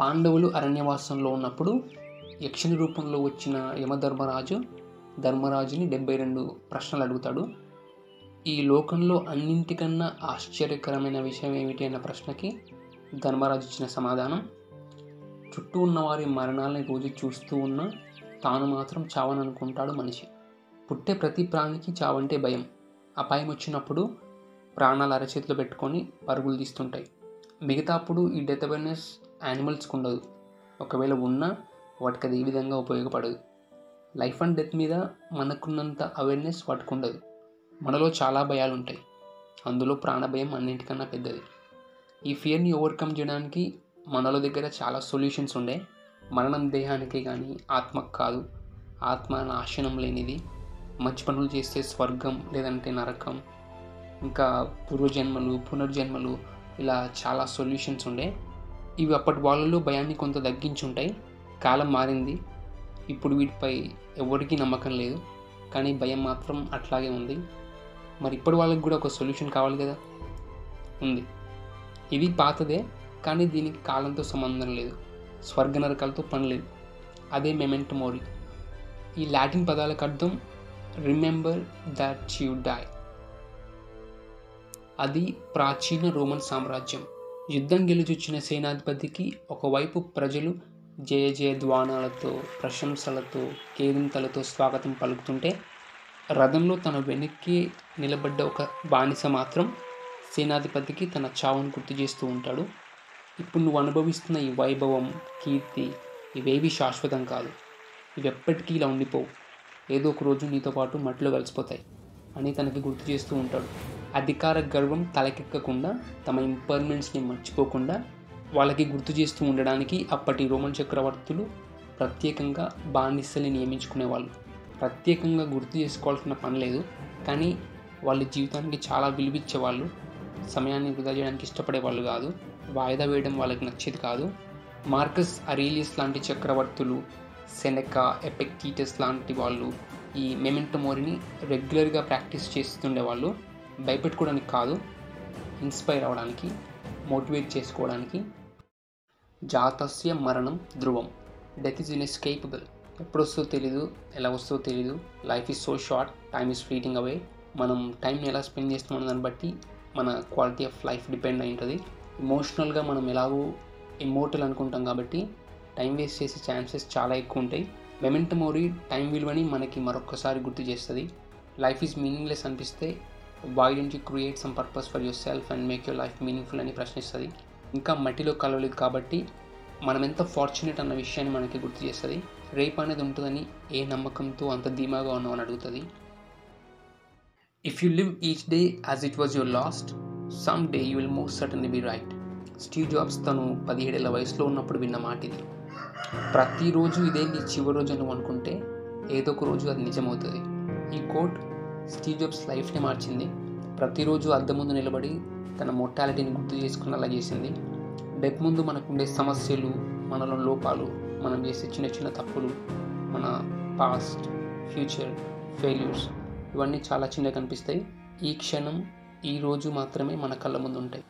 పాండవులు అరణ్యవాసంలో ఉన్నప్పుడు యక్షుని రూపంలో వచ్చిన యమధర్మరాజు ధర్మరాజుని డెబ్బై రెండు ప్రశ్నలు అడుగుతాడు. ఈ లోకంలో అన్నింటికన్నా ఆశ్చర్యకరమైన విషయం ఏమిటి అన్న ప్రశ్నకి ధర్మరాజు ఇచ్చిన సమాధానం చుట్టూ ఉన్న వారి మరణాలని రోజు చూస్తూ ఉన్న తాను మాత్రం చావననుకుంటాడు మనిషి. పుట్టే ప్రతి ప్రాణికి చావంటే భయం. అపాయం వచ్చినప్పుడు ప్రాణాలు అరచేతిలో పెట్టుకొని పరుగులు తీస్తుంటాయి. మిగతా అప్పుడు ఈ డెత్ అవేర్నెస్ యానిమల్స్కి ఉండదు. ఒకవేళ ఉన్నా వాటికి అది ఏ విధంగా ఉపయోగపడదు. లైఫ్ అండ్ డెత్ మీద మనకున్నంత అవేర్నెస్ వాటికి ఉండదు. మనలో చాలా భయాలు ఉంటాయి అందులో ప్రాణభయం అన్నింటికన్నా పెద్దది. ఈ ఫియర్ని ఓవర్కమ్ చేయడానికి మనలో దగ్గర చాలా సొల్యూషన్స్ ఉండే. మరణం దేహానికి కానీ ఆత్మకు కాదు. ఆత్మ నాశనం లేనిది. మంచి పనులు చేస్తే స్వర్గం లేదంటే నరకం. ఇంకా పూర్వజన్మలు పునర్జన్మలు ఇలా చాలా సొల్యూషన్స్ ఉండే. ఇవి అప్పటి వాళ్ళలో భయాన్ని కొంత తగ్గించుంటాయి. కాలం మారింది. ఇప్పుడు వీటిపై ఎవరికీ నమ్మకం లేదు. కానీ భయం మాత్రం అట్లాగే ఉంది. మరి ఇప్పటి వాళ్ళకి కూడా ఒక సొల్యూషన్ కావాలి కదా? ఉంది. ఇది పాతదే కానీ దీనికి కాలంతో సంబంధం లేదు. స్వర్గ నరకాలతో పని లేదు. అదే మెమెంట్ మోరీ. ఈ లాటిన్ పదాలకు అర్థం రిమెంబర్ దట్ యూ డై అది ప్రాచీన రోమన్ సామ్రాజ్యం. యుద్ధం గెలుచొచ్చిన సేనాధిపతికి ఒకవైపు ప్రజలు జయ జయ ధ్వానాలతో ప్రశంసలతో కేరింతలతో స్వాగతం పలుకుతుంటే రథంలో తన వెనక్కి నిలబడ్డ ఒక బానిస మాత్రం సేనాధిపతికి తన చావును గుర్తు చేస్తూ ఉంటాడు. ఇప్పుడు నువ్వు అనుభవిస్తున్న ఈ వైభవం కీర్తి ఇవేవి శాశ్వతం కాదు. ఇవి ఎప్పటికీ ఇలా ఉండిపోవు. ఏదో ఒక రోజు నీతో పాటు మట్టిలో కలిసిపోతాయి అని తనకి గుర్తు చేస్తూ ఉంటాడు. అధికార గర్వం తలకెక్కకుండా తమ ఇంపర్మెంట్స్ని మర్చిపోకుండా వాళ్ళకి గుర్తు చేస్తూ ఉండడానికి అప్పటి రోమన్ చక్రవర్తులు ప్రత్యేకంగా బానిసల్ని నియమించుకునేవాళ్ళు. ప్రత్యేకంగా గుర్తు చేసుకోవాల్సిన పని లేదు కానీ వాళ్ళ జీవితానికి చాలా విలువిచ్చేవాళ్ళు. సమయాన్ని వృధా చేయడానికి ఇష్టపడేవాళ్ళు కాదు వాయిదా వేయడం వాళ్ళకి నచ్చేది కాదు. మార్కస్ అరీలియస్ లాంటి చక్రవర్తులు సెనెకా ఎపెక్టీటస్ లాంటి వాళ్ళు ఈ మెమెంటో మోరిని రెగ్యులర్గా ప్రాక్టీస్ చేస్తుండేవాళ్ళు. భయపెట్టుకోవడానికి కాదు ఇన్స్పైర్ అవ్వడానికి మోటివేట్ చేసుకోవడానికి. జాతస్య మరణం ధ్రువం. డెత్ ఇస్ ఇన్ఎస్కేపబుల్ ఎప్పుడు వస్తుందో తెలీదు ఎలా వస్తుందో తెలీదు. Life is so short time is fleeting away మనం టైంని ఎలా స్పెండ్ చేస్తున్నాం దాన్ని బట్టి మన క్వాలిటీ ఆఫ్ లైఫ్ డిపెండ్ అయి ఉంటుంది. ఇమోషనల్గా మనం ఎలాగో ఇమోటల్ అనుకుంటాం కాబట్టి టైం వేస్ట్ చేసే ఛాన్సెస్ చాలా ఎక్కువ ఉంటాయి. మెమెంట్ మోరీ టైం విలువని మనకి మరొకసారి గుర్తు చేస్తుంది. లైఫ్ ఈజ్ మీనింగ్లెస్ అనిపిస్తే why don't you create some purpose for yourself and make your life meaningful అని ప్రశ్నిస్తుంది. ఇంకా మట్టిలో కలవలేదు కాబట్టి మనం ఎంత ఫార్చునేట్ అన్న విషయాన్ని మనకి గుర్తు చేస్తుంది. రేపు అనేది ఉంటుందని ఏ నమ్మకంతో అంత ధీమాగా ఉన్నావు అని అడుగుతుంది. If you live each day as it was your last some day you will most certainly be right Steve Jobs తను పదిహేడేళ్ళ వయసులో ఉన్నప్పుడు విన్న మాట ఇది. ప్రతిరోజు ఇదే నీ చివరి రోజు నువ్వు అనుకుంటే ఏదో ఒక రోజు అది నిజమవుతుంది. ఈ కోట్ స్టీవ్ జాబ్స్ లైఫ్ని మార్చింది. ప్రతిరోజు అద్దం ముందు నిలబడి తన మొర్టాలిటీని గుర్తు చేసుకునేలా చేసింది. డెత్ ముందు మనకుండే సమస్యలు మనలో లోపాలు మనం చేసే చిన్న చిన్న తప్పులు మన పాస్ట్ ఫ్యూచర్ ఫెయిల్యూర్స్ ఇవన్నీ చాలా చిన్నగా కనిపిస్తాయి. ఈ క్షణం ఈ రోజు మాత్రమే మన కళ్ళ ముందు ఉంటాయి